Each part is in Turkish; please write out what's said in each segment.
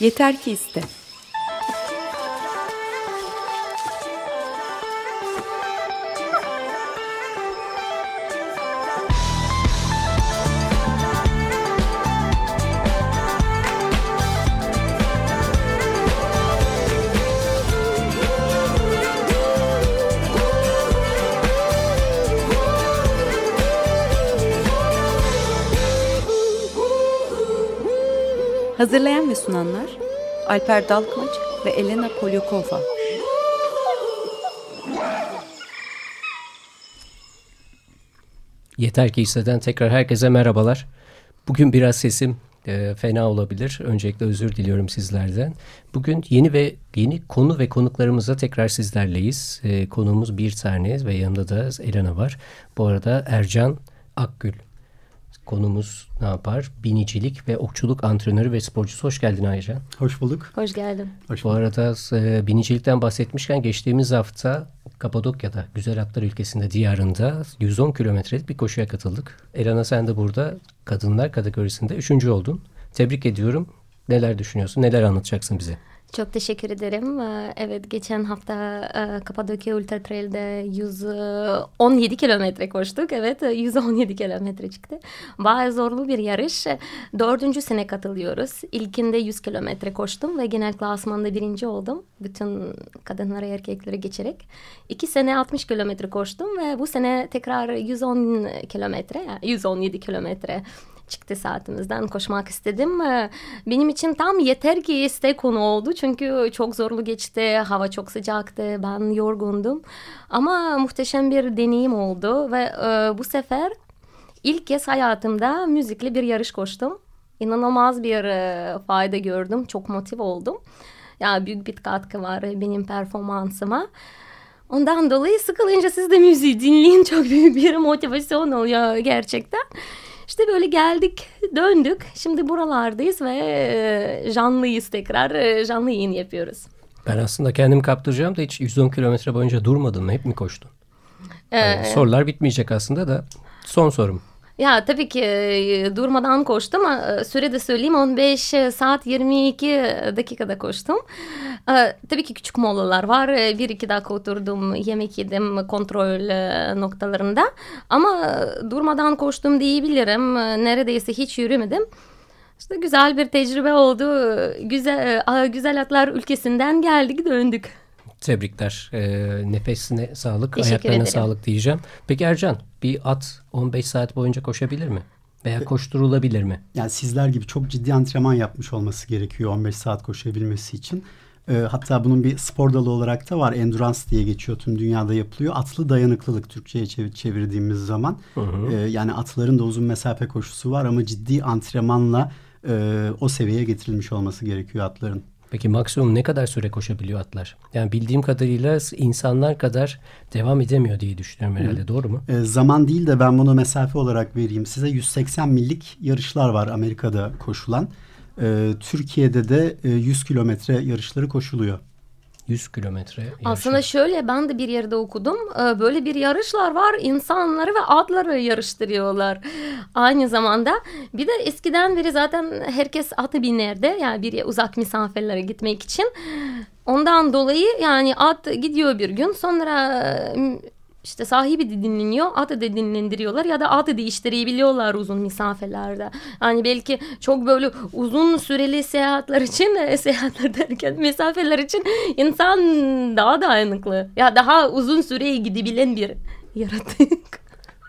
Yeter ki iste. Hazırlayan sunanlar Alper Dalkılıç ve Elena Polyakova. Yeter ki hisseden tekrar herkese merhabalar. Bugün biraz sesim e, fena olabilir. Öncelikle özür diliyorum sizlerden. Bugün yeni ve yeni konu ve konuklarımızla tekrar sizlerleyiz. E, konuğumuz bir tane ve yanında da Elena var. Bu arada Ercan Akgül Konumuz ne yapar? Binicilik ve okçuluk antrenörü ve sporcusu. Hoş geldin Aycan. Hoş bulduk. Hoş geldin. Hoş Bu arada e, binicilikten bahsetmişken geçtiğimiz hafta Kapadokya'da, Güzel Atlar ülkesinde, diyarında 110 kilometrelik bir koşuya katıldık. Elana sen de burada kadınlar kategorisinde üçüncü oldun. Tebrik ediyorum. Neler düşünüyorsun? Neler anlatacaksın bize? Çok teşekkür ederim. Ee, evet geçen hafta e, Kapadokya Ultra Trail'de 117 kilometre koştuk. Evet 117 kilometre çıktı. Bayağı zorlu bir yarış. Dördüncü sene katılıyoruz. İlkinde 100 kilometre koştum ve genel klasmanda birinci oldum. Bütün kadınları erkekleri geçerek. İki sene 60 kilometre koştum ve bu sene tekrar 110 kilometre, 117 kilometre çıktı saatimizden koşmak istedim. Ee, benim için tam yeter ki iste konu oldu. Çünkü çok zorlu geçti. Hava çok sıcaktı. Ben yorgundum. Ama muhteşem bir deneyim oldu. Ve e, bu sefer ilk kez hayatımda müzikli bir yarış koştum. İnanılmaz bir e, fayda gördüm. Çok motive oldum. Ya yani büyük bir katkı var benim performansıma. Ondan dolayı sıkılınca siz de müziği dinleyin. Çok büyük bir motivasyon oluyor gerçekten. İşte böyle geldik döndük. Şimdi buralardayız ve e, canlıyız tekrar. E, canlı yayın yapıyoruz. Ben aslında kendimi kaptıracağım da hiç 110 kilometre boyunca durmadın mı? Hep mi koştun? Ee, yani sorular bitmeyecek aslında da son sorum. Ya tabii ki durmadan koştum ama sürede söyleyeyim 15 saat 22 dakikada koştum. Tabii ki küçük molalar var. Bir iki dakika oturdum, yemek yedim kontrol noktalarında. Ama durmadan koştum diyebilirim. Neredeyse hiç yürümedim. İşte güzel bir tecrübe oldu. Güzel güzel atlar ülkesinden geldik döndük. Tebrikler. E, nefesine sağlık, Teşekkür ayaklarına ederim. sağlık diyeceğim. Peki Ercan bir at 15 saat boyunca koşabilir mi? Veya koşturulabilir mi? Yani sizler gibi çok ciddi antrenman yapmış olması gerekiyor 15 saat koşabilmesi için. E, hatta bunun bir spor dalı olarak da var. Endurance diye geçiyor. Tüm dünyada yapılıyor. Atlı dayanıklılık Türkçe'ye çevir, çevirdiğimiz zaman. Hı hı. E, yani atların da uzun mesafe koşusu var ama ciddi antrenmanla e, o seviyeye getirilmiş olması gerekiyor atların. Peki maksimum ne kadar süre koşabiliyor atlar? Yani bildiğim kadarıyla insanlar kadar devam edemiyor diye düşünüyorum herhalde. Hı. Doğru mu? E, zaman değil de ben bunu mesafe olarak vereyim size. 180 millik yarışlar var Amerika'da koşulan. E, Türkiye'de de e, 100 kilometre yarışları koşuluyor. 100 kilometre. Aslında şöyle ben de bir yerde okudum. Ee, böyle bir yarışlar var. insanları ve atları yarıştırıyorlar. Aynı zamanda bir de eskiden beri zaten herkes atı binerdi. Yani bir uzak mesafelere gitmek için. Ondan dolayı yani at gidiyor bir gün sonra işte sahibi de dinleniyor, atı da dinlendiriyorlar ya da atı değiştirebiliyorlar uzun mesafelerde. Yani belki çok böyle uzun süreli seyahatler için, e, seyahatler derken mesafeler için insan daha dayanıklı. Ya daha uzun süreye gidebilen bir yaratık.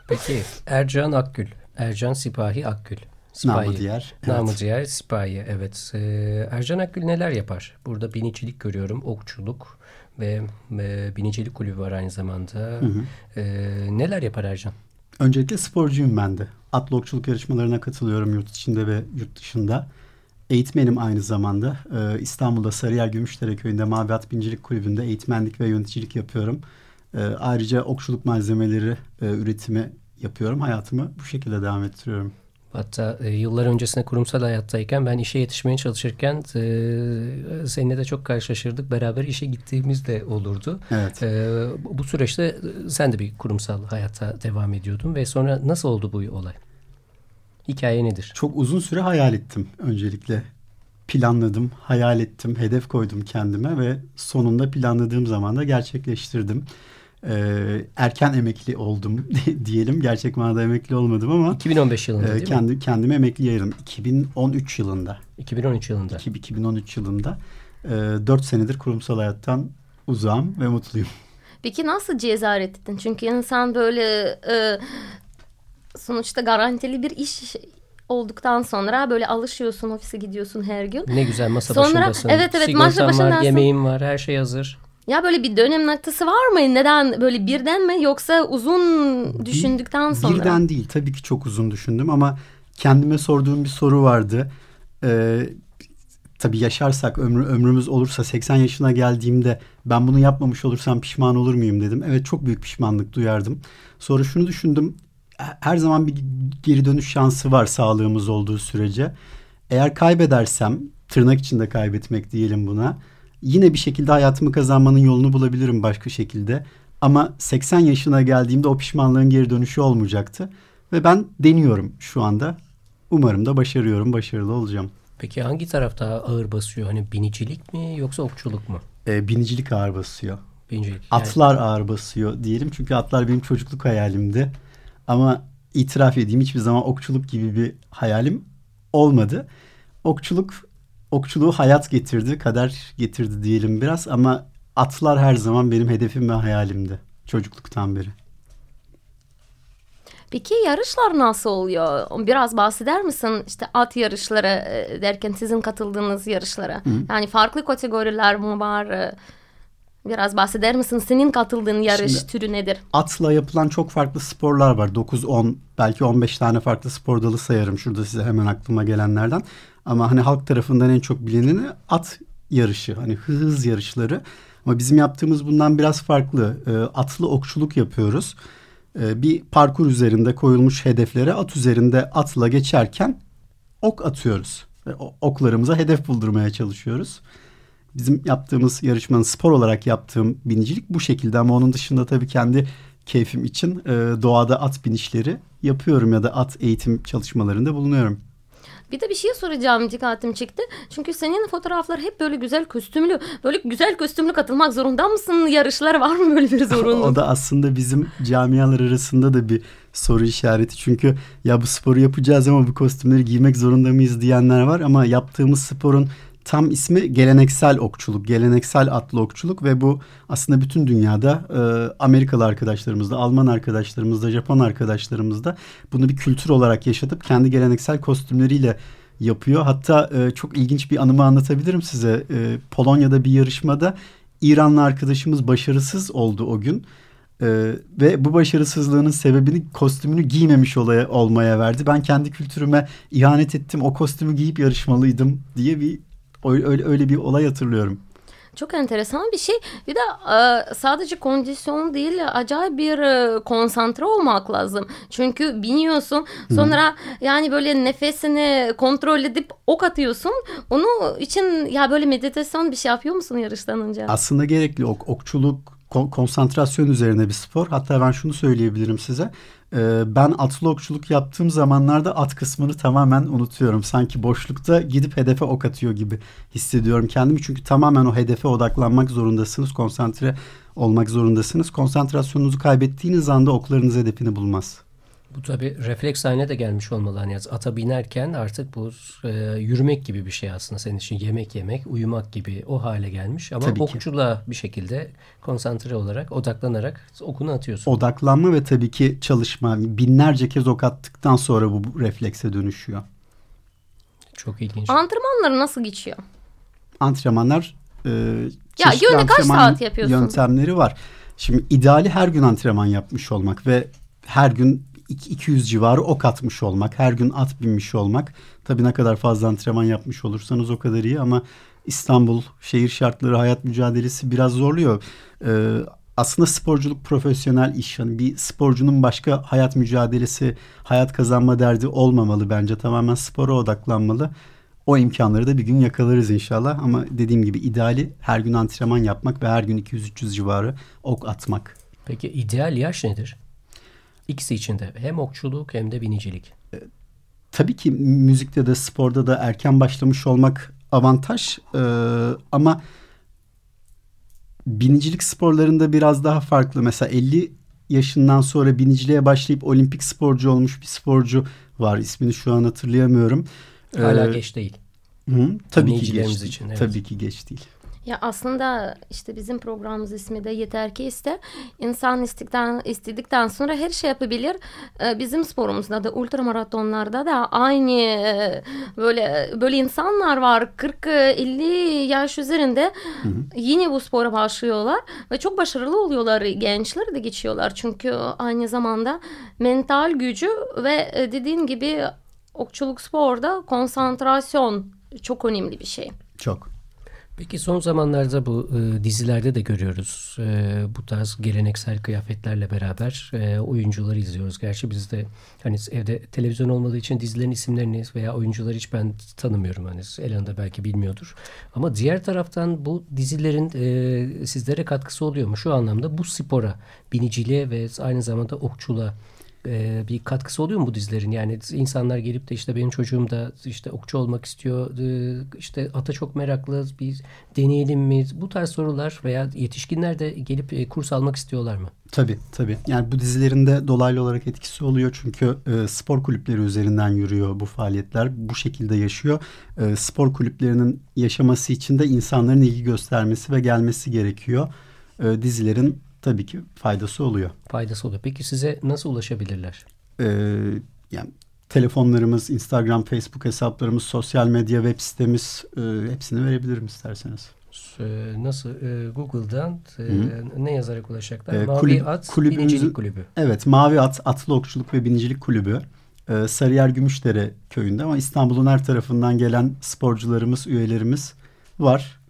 Peki Ercan Akgül, Ercan Sipahi Akgül. Sipahi. Namı diğer. Namı evet. diğer Sipahi evet. Ee, Ercan Akgül neler yapar? Burada binicilik görüyorum, okçuluk, ve e, binicilik kulübü var aynı zamanda. Hı hı. E, neler yapar Ercan? Öncelikle sporcuyum ben de. Atlı okçuluk yarışmalarına katılıyorum yurt içinde ve yurt dışında. Eğitmenim aynı zamanda. Ee, İstanbul'da Sarıyer Gümüşdere Köyü'nde Mavi At Bincilik Kulübü'nde eğitmenlik ve yöneticilik yapıyorum. Ee, ayrıca okçuluk malzemeleri e, üretimi yapıyorum. Hayatımı bu şekilde devam ettiriyorum. Hatta e, yıllar öncesinde kurumsal hayattayken ben işe yetişmeye çalışırken e, seninle de çok karşılaşırdık. Beraber işe gittiğimiz de olurdu. Evet. E, bu süreçte sen de bir kurumsal hayata devam ediyordun ve sonra nasıl oldu bu olay? Hikaye nedir? Çok uzun süre hayal ettim öncelikle planladım, hayal ettim, hedef koydum kendime ve sonunda planladığım zaman da gerçekleştirdim. Ee, erken emekli oldum diyelim. Gerçek manada emekli olmadım ama 2015 yılında e, değil kendi, mi? Kendime emekli yarım. 2013 yılında. 2013 yılında. 2013 yılında. E, 4 senedir kurumsal hayattan uzağım ve mutluyum. Peki nasıl cesaret ettin? Çünkü insan böyle e, sonuçta garantili bir iş olduktan sonra böyle alışıyorsun ofise gidiyorsun her gün. Ne güzel masa Sonra- başındasın. evet, evet, Sigortan masa var, başındasın. yemeğin var, her şey hazır. Ya böyle bir dönem noktası var mı? Neden böyle birden mi yoksa uzun düşündükten sonra? Birden değil tabii ki çok uzun düşündüm ama kendime sorduğum bir soru vardı. Ee, tabii yaşarsak ömrü, ömrümüz olursa 80 yaşına geldiğimde ben bunu yapmamış olursam pişman olur muyum dedim. Evet çok büyük pişmanlık duyardım. Sonra şunu düşündüm. Her zaman bir geri dönüş şansı var sağlığımız olduğu sürece. Eğer kaybedersem tırnak içinde kaybetmek diyelim buna. Yine bir şekilde hayatımı kazanmanın yolunu bulabilirim başka şekilde. Ama 80 yaşına geldiğimde o pişmanlığın geri dönüşü olmayacaktı. Ve ben deniyorum şu anda. Umarım da başarıyorum, başarılı olacağım. Peki hangi taraf daha ağır basıyor? Hani binicilik mi yoksa okçuluk mu? Ee, binicilik ağır basıyor. Binicilik. Yani Atlar ağır basıyor diyelim. Çünkü atlar benim çocukluk hayalimdi. Ama itiraf edeyim hiçbir zaman okçuluk gibi bir hayalim olmadı. Okçuluk okçuluğu hayat getirdi, kader getirdi diyelim biraz ama atlar her zaman benim hedefim ve hayalimdi çocukluktan beri. Peki yarışlar nasıl oluyor? Biraz bahseder misin? İşte at yarışları e, derken sizin katıldığınız yarışlara. Yani farklı kategoriler mi var? Biraz bahseder misin? Senin katıldığın yarış Şimdi- türü nedir? Atla yapılan çok farklı sporlar var. 9, 10 belki 15 tane farklı spor dalı sayarım şurada size hemen aklıma gelenlerden. Ama hani halk tarafından en çok bilineni at yarışı. Hani hız yarışları. Ama bizim yaptığımız bundan biraz farklı. Ee, atlı okçuluk yapıyoruz. Ee, bir parkur üzerinde koyulmuş hedeflere at üzerinde atla geçerken ok atıyoruz. Ve oklarımıza hedef buldurmaya çalışıyoruz. Bizim yaptığımız yarışmanın spor olarak yaptığım binicilik bu şekilde ama onun dışında tabii kendi keyfim için e, doğada at binişleri yapıyorum ya da at eğitim çalışmalarında bulunuyorum. Bir de bir şey soracağım dikkatim çekti. Çünkü senin fotoğraflar hep böyle güzel kostümlü. Böyle güzel kostümlü katılmak zorunda mısın? Yarışlar var mı böyle bir zorunluluk? o da aslında bizim camialar arasında da bir soru işareti. Çünkü ya bu sporu yapacağız ama bu kostümleri giymek zorunda mıyız diyenler var ama yaptığımız sporun tam ismi geleneksel okçuluk, geleneksel atlı okçuluk ve bu aslında bütün dünyada e, Amerikalı arkadaşlarımızda, Alman arkadaşlarımızda, Japon arkadaşlarımızda bunu bir kültür olarak yaşatıp kendi geleneksel kostümleriyle yapıyor. Hatta e, çok ilginç bir anımı anlatabilirim size. E, Polonya'da bir yarışmada İranlı arkadaşımız başarısız oldu o gün. Ee, ve bu başarısızlığının sebebini kostümünü giymemiş olaya, olmaya verdi. Ben kendi kültürüme ihanet ettim. O kostümü giyip yarışmalıydım diye bir öyle, öyle bir olay hatırlıyorum. Çok enteresan bir şey. Bir de e, sadece kondisyon değil acayip bir e, konsantre olmak lazım. Çünkü biniyorsun sonra yani böyle nefesini kontrol edip ok atıyorsun. Onu için ya böyle meditasyon bir şey yapıyor musun yarıştan önce? Aslında gerekli ok, okçuluk kon- konsantrasyon üzerine bir spor. Hatta ben şunu söyleyebilirim size. Ee, ben atlı okçuluk yaptığım zamanlarda at kısmını tamamen unutuyorum. Sanki boşlukta gidip hedefe ok atıyor gibi hissediyorum kendimi. Çünkü tamamen o hedefe odaklanmak zorundasınız. Konsantre olmak zorundasınız. Konsantrasyonunuzu kaybettiğiniz anda oklarınız hedefini bulmaz. Bu tabii refleks haline de gelmiş olmalı. Hani ata binerken artık bu e, yürümek gibi bir şey aslında senin için. Yemek yemek, uyumak gibi o hale gelmiş. Ama Tabii ki. okçuluğa bir şekilde konsantre olarak, odaklanarak okunu atıyorsun. Odaklanma ve tabii ki çalışma. Binlerce kez ok attıktan sonra bu reflekse dönüşüyor. Çok ilginç. Antrenmanları nasıl geçiyor? antrenmanlar e, Ya günde kaç saat yapıyorsun? Yöntemleri var. Şimdi ideali her gün antrenman yapmış olmak ve her gün 200 civarı ok atmış olmak, her gün at binmiş olmak. Tabii ne kadar fazla antrenman yapmış olursanız o kadar iyi ama İstanbul şehir şartları, hayat mücadelesi biraz zorluyor. Ee, aslında sporculuk profesyonel iş. Yani bir sporcunun başka hayat mücadelesi, hayat kazanma derdi olmamalı bence. Tamamen spora odaklanmalı. O imkanları da bir gün yakalarız inşallah. Ama dediğim gibi ideali her gün antrenman yapmak ve her gün 200-300 civarı ok atmak. Peki ideal yaş nedir? İkisi için de hem okçuluk hem de binicilik. Tabii ki müzikte de sporda da erken başlamış olmak avantaj e, ama binicilik sporlarında biraz daha farklı. Mesela 50 yaşından sonra biniciliğe başlayıp olimpik sporcu olmuş bir sporcu var. İsmini şu an hatırlayamıyorum. Hala ee, geç değil. Hı, tabii ki geç için, evet. Tabii ki geç değil. Ya aslında işte bizim programımız ismi de yeter ki iste. İnsan istikten, istedikten sonra her şey yapabilir. Ee, bizim sporumuzda da ultramaratonlarda da aynı e, böyle böyle insanlar var 40-50 yaş üzerinde hı hı. yine bu spora başlıyorlar ve çok başarılı oluyorlar. Gençler de geçiyorlar çünkü aynı zamanda mental gücü ve e, dediğin gibi okçuluk sporda konsantrasyon çok önemli bir şey. Çok. Peki son zamanlarda bu e, dizilerde de görüyoruz. E, bu tarz geleneksel kıyafetlerle beraber e, oyuncuları izliyoruz. Gerçi biz de hani evde televizyon olmadığı için dizilerin isimlerini veya oyuncuları hiç ben tanımıyorum. Hani Elan da belki bilmiyordur. Ama diğer taraftan bu dizilerin e, sizlere katkısı oluyor mu? Şu anlamda bu spora, biniciliğe ve aynı zamanda okçuluğa e, bir katkısı oluyor mu bu dizilerin? Yani insanlar gelip de işte benim çocuğum da işte okçu olmak istiyor, e, işte ata çok meraklı, bir deneyelim mi? Bu tarz sorular veya yetişkinler de gelip e, kurs almak istiyorlar mı? Tabii tabii. Yani bu dizilerinde dolaylı olarak etkisi oluyor çünkü spor kulüpleri üzerinden yürüyor bu faaliyetler. Bu şekilde yaşıyor. Spor kulüplerinin yaşaması için de insanların ilgi göstermesi ve gelmesi gerekiyor. Dizilerin tabii ki faydası oluyor. Faydası oluyor. Peki size nasıl ulaşabilirler? Ee, yani telefonlarımız, Instagram, Facebook hesaplarımız, sosyal medya web sitemiz e, hepsini verebilirim isterseniz. Nasıl? E, Google'dan e, ne yazarak ulaşacaklar? E, Mavi kulüp, At Binicilik Kulübü. Evet, Mavi At Atlı Okçuluk ve Binicilik Kulübü. E, Sarıyer Gümüşdere köyünde ama İstanbul'un her tarafından gelen sporcularımız, üyelerimiz var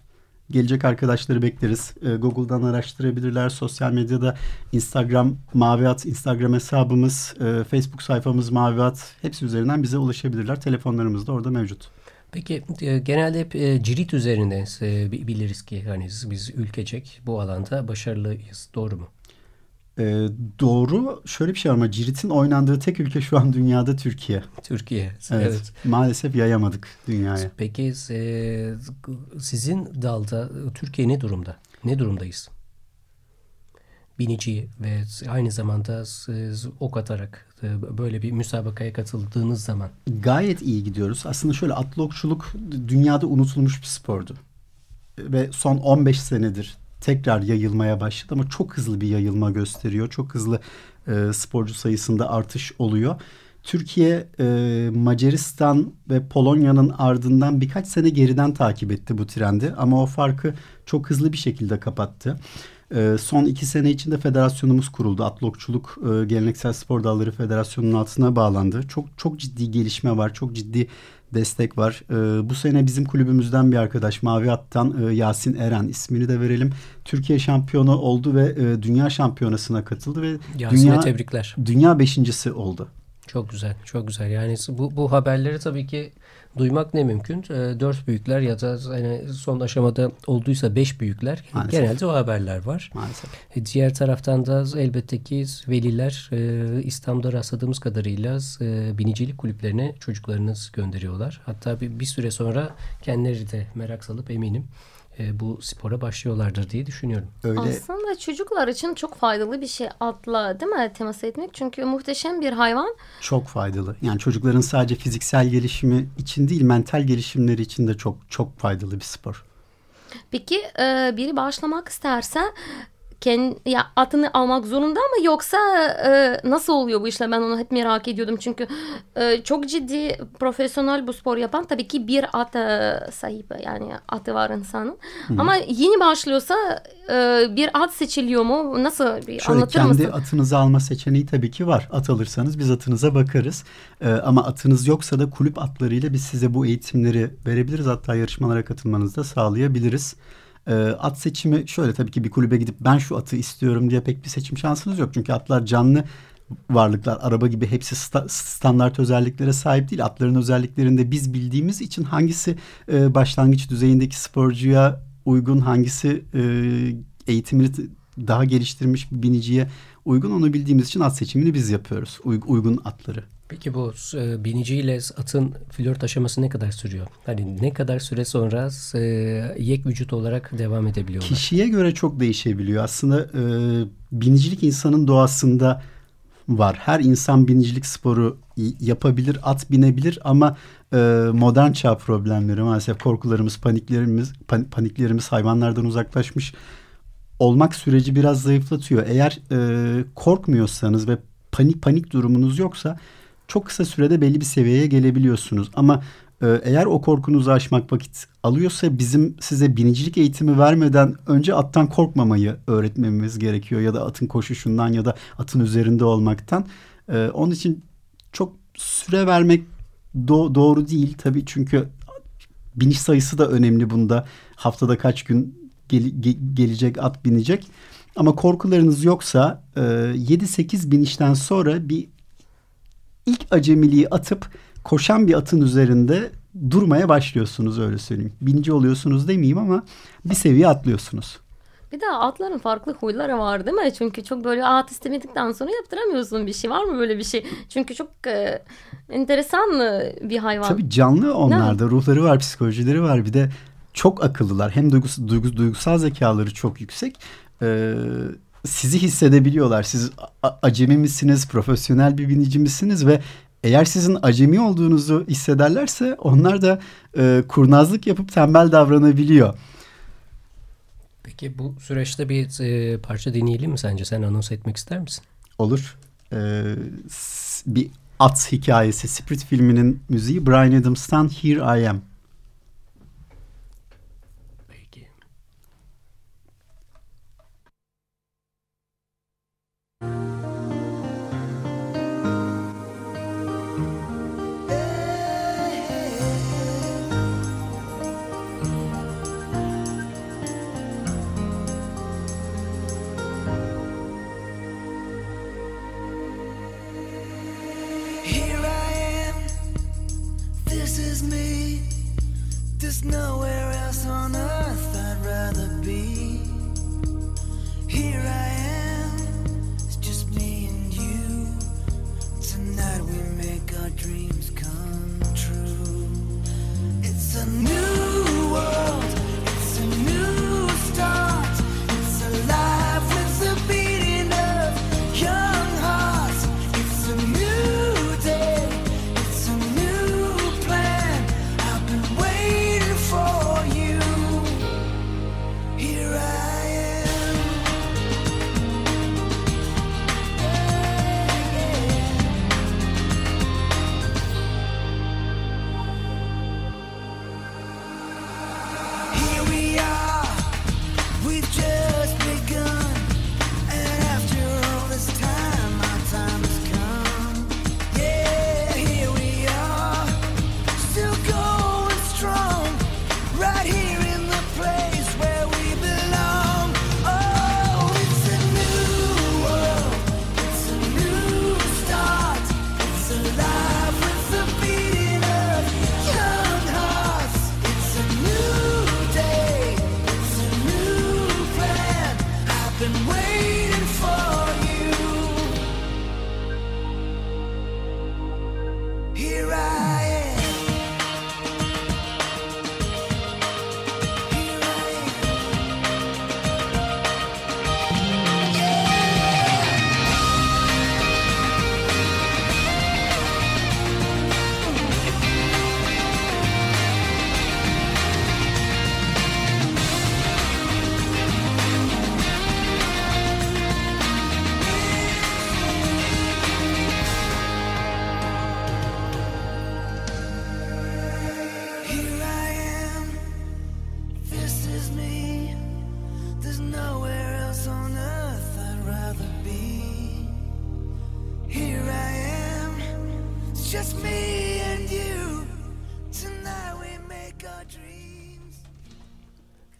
gelecek arkadaşları bekleriz. E, Google'dan araştırabilirler. Sosyal medyada Instagram Maviat Instagram hesabımız, e, Facebook sayfamız Maviat hepsi üzerinden bize ulaşabilirler. Telefonlarımız da orada mevcut. Peki e, genelde hep e, cirit üzerinde e, biliriz ki hani biz ülkecek bu alanda başarılıyız. Doğru mu? Ee, doğru. Şöyle bir şey var ama Cirit'in oynandığı tek ülke şu an dünyada Türkiye. Türkiye. Evet. evet. Maalesef yayamadık dünyaya. Peki e, sizin dalda Türkiye ne durumda? Ne durumdayız? Binici ve aynı zamanda ok atarak e, böyle bir müsabakaya katıldığınız zaman. Gayet iyi gidiyoruz. Aslında şöyle atlı okçuluk dünyada unutulmuş bir spordu. Ve son 15 senedir tekrar yayılmaya başladı ama çok hızlı bir yayılma gösteriyor. Çok hızlı e, sporcu sayısında artış oluyor. Türkiye, e, Macaristan ve Polonya'nın ardından birkaç sene geriden takip etti bu trendi. Ama o farkı çok hızlı bir şekilde kapattı. E, son iki sene içinde federasyonumuz kuruldu. Atlokçuluk e, Geleneksel Spor Dalları Federasyonu'nun altına bağlandı. Çok çok ciddi gelişme var. Çok ciddi destek var. E, bu sene bizim kulübümüzden bir arkadaş Mavi At'tan e, Yasin Eren ismini de verelim. Türkiye şampiyonu oldu ve e, dünya şampiyonasına katıldı ve Yasin'e dünya tebrikler. Dünya beşincisi oldu. Çok güzel, çok güzel. Yani bu bu haberleri tabii ki duymak ne mümkün? E, dört büyükler ya da yani son aşamada olduysa beş büyükler. Maalesef. Genelde o haberler var. Maalesef. E, diğer taraftan da elbette ki veliler e, İstanbul'da rastladığımız kadarıyla e, binicilik kulüplerine çocuklarını gönderiyorlar. Hatta bir, bir süre sonra kendileri de merak salıp eminim e, bu spora başlıyorlardır diye düşünüyorum. Öyle. Aslında çocuklar için çok faydalı bir şey atla değil mi temas etmek? Çünkü muhteşem bir hayvan. Çok faydalı. Yani çocukların sadece fiziksel gelişimi için değil mental gelişimleri için de çok çok faydalı bir spor. Peki e, biri başlamak isterse kendi ya atını almak zorunda mı yoksa e, nasıl oluyor bu işler? Ben onu hep merak ediyordum. Çünkü e, çok ciddi profesyonel bu spor yapan tabii ki bir at e, sahibi yani atı var insanın. Hı. ama yeni başlıyorsa e, bir at seçiliyor mu? Nasıl bir Şöyle, anlatır kendi mısın? Kendi atınızı alma seçeneği tabii ki var. At alırsanız biz atınıza bakarız. E, ama atınız yoksa da kulüp atlarıyla biz size bu eğitimleri verebiliriz. Hatta yarışmalara katılmanızı da sağlayabiliriz. E, at seçimi şöyle tabii ki bir kulübe gidip ben şu atı istiyorum diye pek bir seçim şansınız yok. Çünkü atlar canlı varlıklar. Araba gibi hepsi sta- standart özelliklere sahip değil. Atların özelliklerinde biz bildiğimiz için hangisi e, başlangıç düzeyindeki sporcuya uygun, hangisi e, eğitimini daha geliştirmiş bir biniciye uygun onu bildiğimiz için at seçimini biz yapıyoruz. Uy- uygun atları. Peki bu e, biniciyle atın flört aşaması ne kadar sürüyor? Hani ne kadar süre sonra e, yek vücut olarak devam edebiliyorlar? Kişiye göre çok değişebiliyor. Aslında e, binicilik insanın doğasında var. Her insan binicilik sporu yapabilir, at binebilir ama e, modern çağ problemleri maalesef korkularımız, paniklerimiz, pan, paniklerimiz hayvanlardan uzaklaşmış olmak süreci biraz zayıflatıyor. Eğer e, korkmuyorsanız ve panik panik durumunuz yoksa çok kısa sürede belli bir seviyeye gelebiliyorsunuz. Ama e, eğer o korkunuzu aşmak vakit alıyorsa bizim size binicilik eğitimi vermeden önce attan korkmamayı öğretmemiz gerekiyor. Ya da atın koşuşundan ya da atın üzerinde olmaktan. E, onun için çok süre vermek do- doğru değil tabii çünkü biniş sayısı da önemli bunda. Haftada kaç gün gel- ge- gelecek at binecek. Ama korkularınız yoksa e, 7-8 binişten sonra bir ilk acemiliği atıp koşan bir atın üzerinde durmaya başlıyorsunuz öyle söyleyeyim. Binici oluyorsunuz demeyeyim ama bir seviye atlıyorsunuz. Bir de atların farklı huyları var değil mi? Çünkü çok böyle at istemedikten sonra yaptıramıyorsun bir şey. Var mı böyle bir şey? Çünkü çok e, enteresan bir hayvan. Tabii canlı onlarda. Ruhları var, psikolojileri var. Bir de çok akıllılar. Hem duygus, duygus, duygusal zekaları çok yüksek. Ee, sizi hissedebiliyorlar. Siz acemi misiniz, profesyonel bir binici misiniz ve eğer sizin acemi olduğunuzu hissederlerse onlar da e, kurnazlık yapıp tembel davranabiliyor. Peki bu süreçte bir e, parça dinleyelim mi sence? Sen anons etmek ister misin? Olur. Ee, bir at hikayesi, Spirit filminin müziği Brian Adams'tan Here I Am.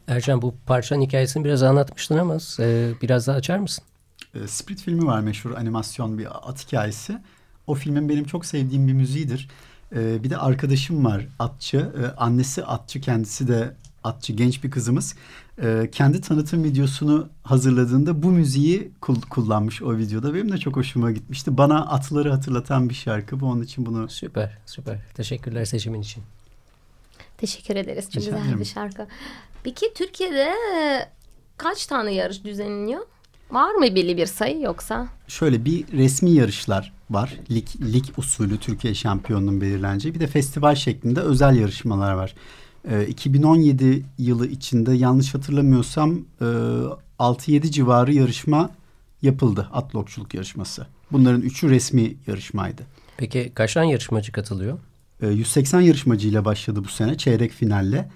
Ercan bu parçanın hikayesini biraz anlatmıştın ama e, biraz daha açar mısın? E, Split filmi var meşhur animasyon bir at hikayesi. O filmin benim çok sevdiğim bir müziğidir. E, bir de arkadaşım var atçı. E, annesi atçı kendisi de atçı genç bir kızımız. E, kendi tanıtım videosunu hazırladığında bu müziği kul- kullanmış o videoda. Benim de çok hoşuma gitmişti. Bana atları hatırlatan bir şarkı bu. Onun için bunu Süper, süper. Teşekkürler seçimin için. Teşekkür ederiz. Çok Rica güzel bir şarkı. Peki Türkiye'de kaç tane yarış düzenleniyor? Var mı belli bir sayı yoksa? şöyle bir resmi yarışlar var. Lig, lig usulü Türkiye şampiyonunun belirleneceği. Bir de festival şeklinde özel yarışmalar var. Ee, 2017 yılı içinde yanlış hatırlamıyorsam e, 6-7 civarı yarışma yapıldı. Atlı okçuluk yarışması. Bunların üçü resmi yarışmaydı. Peki kaç tane yarışmacı katılıyor? Ee, 180 yarışmacıyla başladı bu sene çeyrek finalle.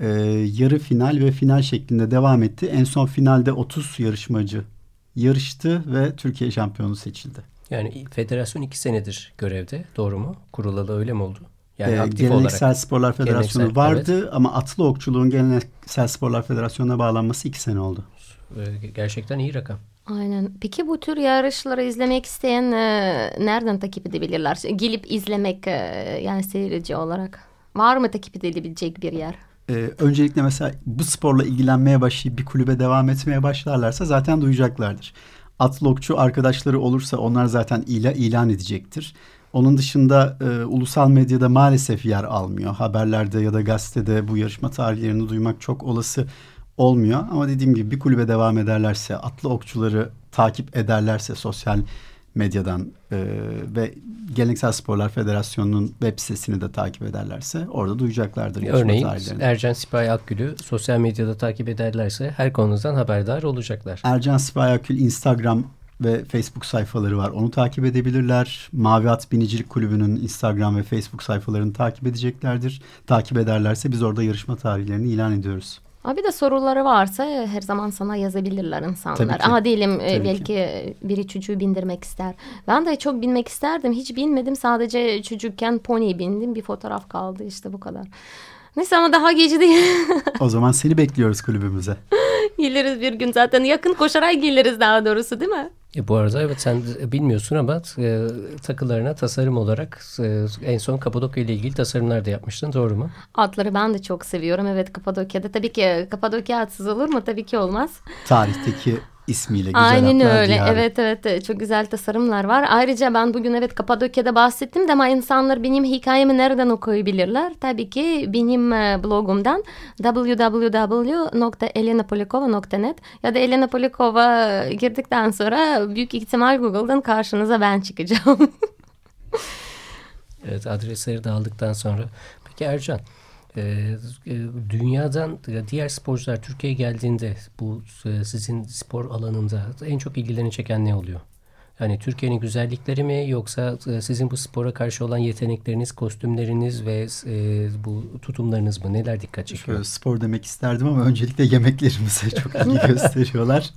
Ee, yarı final ve final şeklinde devam etti. En son finalde 30 yarışmacı yarıştı ve Türkiye şampiyonu seçildi. Yani federasyon iki senedir görevde. Doğru mu? Kurulalı öyle mi oldu? Yani Ee, aktif Geleneksel olarak. Sporlar Federasyonu Geleneksel, vardı ama atlı okçuluğun Geleneksel Sporlar Federasyonu'na bağlanması iki sene oldu. Ee, Gerçekten iyi rakam. Aynen. Peki bu tür yarışları izlemek isteyen e, nereden takip edebilirler? Gelip izlemek e, yani seyirci olarak. Var mı takip edilebilecek bir yer? Ee, öncelikle mesela bu sporla ilgilenmeye başlayıp bir kulübe devam etmeye başlarlarsa zaten duyacaklardır. Atlı okçu arkadaşları olursa onlar zaten ila, ilan edecektir. Onun dışında e, ulusal medyada maalesef yer almıyor. Haberlerde ya da gazetede bu yarışma tarihlerini duymak çok olası olmuyor. Ama dediğim gibi bir kulübe devam ederlerse, atlı okçuları takip ederlerse sosyal medyadan e, ve Geleneksel Sporlar Federasyonu'nun web sitesini de takip ederlerse orada duyacaklardır Örneğin. Ercan Sipahi Akgül'ü sosyal medyada takip ederlerse her konudan haberdar olacaklar. Ercan Sipayakül Instagram ve Facebook sayfaları var. Onu takip edebilirler. Mavi At Binicilik Kulübü'nün Instagram ve Facebook sayfalarını takip edeceklerdir. Takip ederlerse biz orada yarışma tarihlerini ilan ediyoruz. Ha bir de soruları varsa her zaman sana yazabilirler insanlar. Ki. Aha diyelim e, Tabii belki e, biri çocuğu bindirmek ister. Ben de çok binmek isterdim. Hiç binmedim. Sadece çocukken pony bindim. Bir fotoğraf kaldı işte bu kadar. Neyse ama daha gece değil. O zaman seni bekliyoruz kulübümüze. geliriz bir gün zaten. Yakın koşarak geliriz daha doğrusu değil mi? E, bu arada evet sen bilmiyorsun ama e, takılarına tasarım olarak e, en son Kapadokya ile ilgili tasarımlar da yapmıştın doğru mu? Atları ben de çok seviyorum. Evet Kapadokya'da. Tabii ki Kapadokya atsız olur mu? Tabii ki olmaz. Tarihteki ismiyle güzel Aynen öyle. diyarı. Evet evet çok güzel tasarımlar var. Ayrıca ben bugün evet Kapadokya'da bahsettim de ama insanlar benim hikayemi nereden okuyabilirler? Tabii ki benim e, blogumdan www.elenapolikova.net ya da Elena Polikova girdikten sonra büyük ihtimal Google'dan karşınıza ben çıkacağım. Evet adresleri de aldıktan sonra. Peki Ercan e, e, dünyadan diğer sporcular Türkiye'ye geldiğinde bu e, sizin spor alanında en çok ilgilerini çeken ne oluyor? Yani Türkiye'nin güzellikleri mi yoksa e, sizin bu spora karşı olan yetenekleriniz, kostümleriniz ve e, bu tutumlarınız mı? Neler dikkat çekiyor? Şöyle spor demek isterdim ama öncelikle yemeklerimize çok ilgi gösteriyorlar.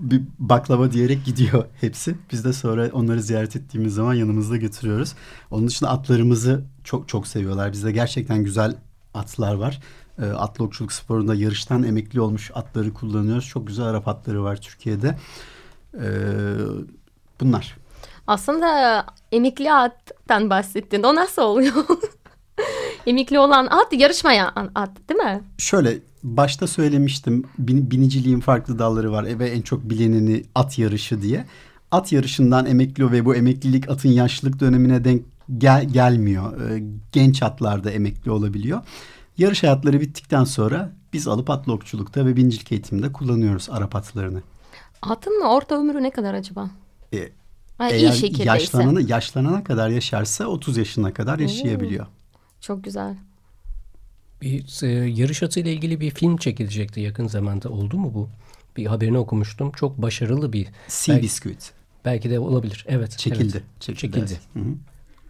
Bir baklava diyerek gidiyor hepsi. Biz de sonra onları ziyaret ettiğimiz zaman yanımızda götürüyoruz. Onun dışında atlarımızı çok çok seviyorlar. Bizde gerçekten güzel atlar var. E, atlı okçuluk sporunda yarıştan emekli olmuş atları kullanıyoruz. Çok güzel Arap atları var Türkiye'de. E, bunlar. Aslında emekli attan bahsettin. O nasıl oluyor? emekli olan at yarışmayan at değil mi? Şöyle başta söylemiştim bin, biniciliğin farklı dalları var ve en çok bilineni at yarışı diye. At yarışından emekli ve bu emeklilik atın yaşlılık dönemine denk gel, gelmiyor. Ee, genç atlarda emekli olabiliyor. Yarış hayatları bittikten sonra biz alıp atlı okçulukta ve bincilik eğitiminde kullanıyoruz Arap atlarını. Atın orta ömrü ne kadar acaba? Ee, Ha, iyi eğer şekildeyse. yaşlanana, yaşlanana kadar yaşarsa 30 yaşına kadar yaşayabiliyor. Çok güzel. Bir e, yarış atıyla ilgili bir film çekilecekti yakın zamanda. Oldu mu bu? Bir haberini okumuştum. Çok başarılı bir. Sea Belki- Biscuit Belki de olabilir. Evet. çekildi. evet. Çekildi. Çekildi. evet. Hı hı.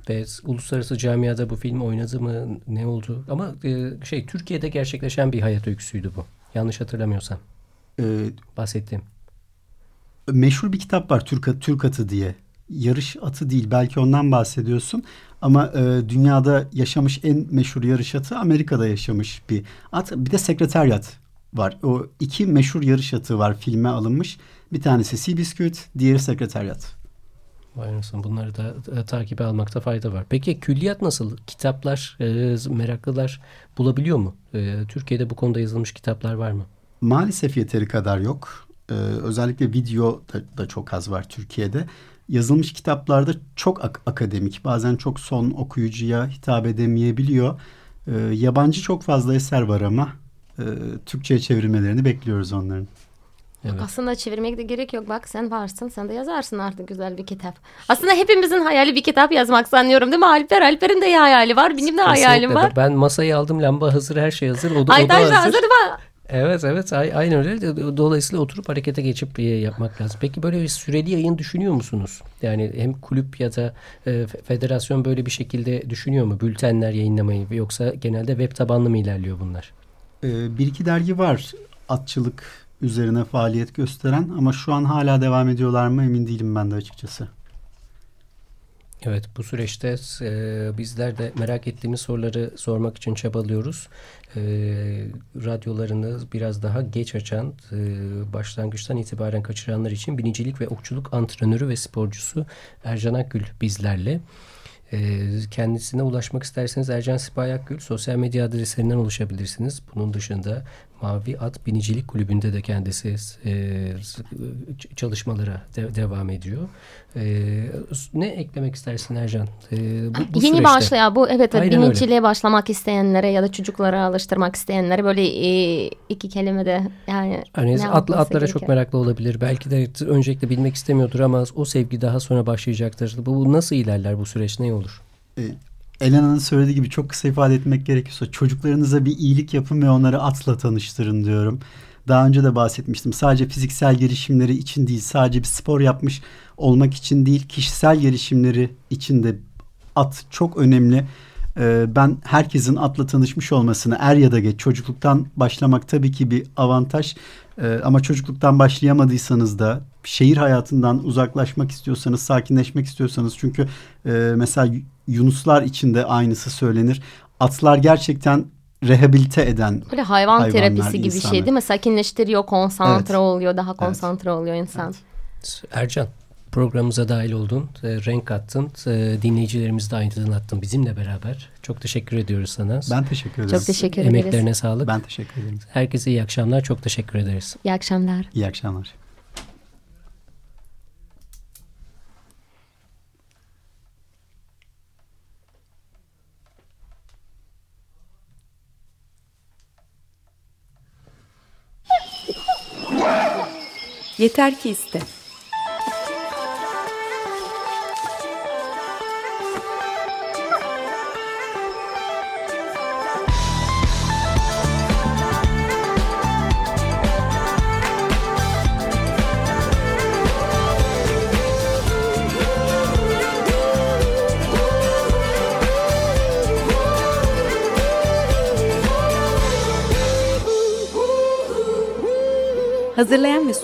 Ve uluslararası camiada bu film oynadı mı? Ne oldu? Ama e, şey Türkiye'de gerçekleşen bir hayat öyküsüydü bu. Yanlış hatırlamıyorsam. Ee, Bahsettiğim. meşhur bir kitap var Türk, Türk Atı diye. Yarış atı değil belki ondan bahsediyorsun. Ama e, dünyada yaşamış en meşhur yarış atı Amerika'da yaşamış bir at. Bir de sekreteryat var. O iki meşhur yarış atı var filme alınmış. Bir tanesi Seabiscuit, diğeri sekreteryat. Vay anasını, bunları da e, takibe almakta fayda var. Peki külliyat nasıl? Kitaplar, e, meraklılar bulabiliyor mu? E, Türkiye'de bu konuda yazılmış kitaplar var mı? Maalesef yeteri kadar yok. Ee, özellikle video da, da çok az var Türkiye'de. Yazılmış kitaplarda çok ak- akademik, bazen çok son okuyucuya hitap edemeyebiliyor. Ee, yabancı çok fazla eser var ama e, Türkçe'ye çevirmelerini bekliyoruz onların. Evet. Aslında çevirmek de gerek yok. Bak sen varsın. Sen de yazarsın artık güzel bir kitap. Aslında hepimizin hayali bir kitap yazmak sanıyorum değil mi Alper? Alper'in de hayali var. Benim de hayalim Kesinlikle. var. Ben masayı aldım, lamba hazır, her şey hazır. O da, o da Aytaş hazır. da hazır mı? Evet evet ay- aynen öyle. Dolayısıyla oturup harekete geçip e, yapmak lazım. Peki böyle bir süreli yayın düşünüyor musunuz? Yani hem kulüp ya da e, fe- federasyon böyle bir şekilde düşünüyor mu? Bültenler yayınlamayı yoksa genelde web tabanlı mı ilerliyor bunlar? Ee, bir iki dergi var atçılık üzerine faaliyet gösteren ama şu an hala devam ediyorlar mı emin değilim ben de açıkçası. Evet bu süreçte e, bizler de merak ettiğimiz soruları sormak için çabalıyoruz. E, radyolarını biraz daha geç açan, e, başlangıçtan itibaren kaçıranlar için binicilik ve okçuluk antrenörü ve sporcusu Ercan Akgül bizlerle. E, kendisine ulaşmak isterseniz Ercan Sipahi Akgül sosyal medya adreslerinden ulaşabilirsiniz. Bunun dışında Mavi At Binicilik Kulübü'nde de kendisi e, çalışmalara de- devam ediyor. E, ne eklemek istersin Ercan? E, bu, bu Yeni süreçte. başlıyor bu evet, Aynen biniciliğe başlamak isteyenlere ya da çocuklara alıştırmak isteyenlere böyle e, iki kelime de yani ne atla, atlara çok gerekiyor? meraklı olabilir. Belki de öncelikle bilmek istemiyordur ama o sevgi daha sonra başlayacaktır. Bu, bu nasıl ilerler bu süreç? Ne olur? Ee, Elena'nın söylediği gibi çok kısa ifade etmek gerekirse çocuklarınıza bir iyilik yapın ve onları atla tanıştırın diyorum. Daha önce de bahsetmiştim. Sadece fiziksel gelişimleri için değil, sadece bir spor yapmış olmak için değil, kişisel gelişimleri için de at çok önemli. Ee, ben herkesin atla tanışmış olmasını er ya da geç çocukluktan başlamak tabii ki bir avantaj. Ee, ama çocukluktan başlayamadıysanız da şehir hayatından uzaklaşmak istiyorsanız, sakinleşmek istiyorsanız çünkü e, mesela Yunuslar için de aynısı söylenir. Atlar gerçekten rehabilite eden Böyle hayvan Hayvanlar, terapisi gibi bir insanlar. şey değil mi? Sakinleştiriyor, konsantre Evet. oluyor, daha konsantre oluyor insan. Ercan programımıza dahil oldun. e, renk kattın. E, dinleyicilerimizi de aydınlattın bizimle beraber. Çok teşekkür ediyoruz sana. Ben teşekkür ederim. Çok teşekkür ederiz. Emeklerine sağlık. Ben teşekkür ederim. Herkese iyi akşamlar. Çok teşekkür ederiz. İyi akşamlar. İyi akşamlar. Yeter ki iste.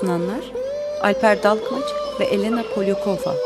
Sunanlar Alper Dalkmaç ve Elena Polyakova.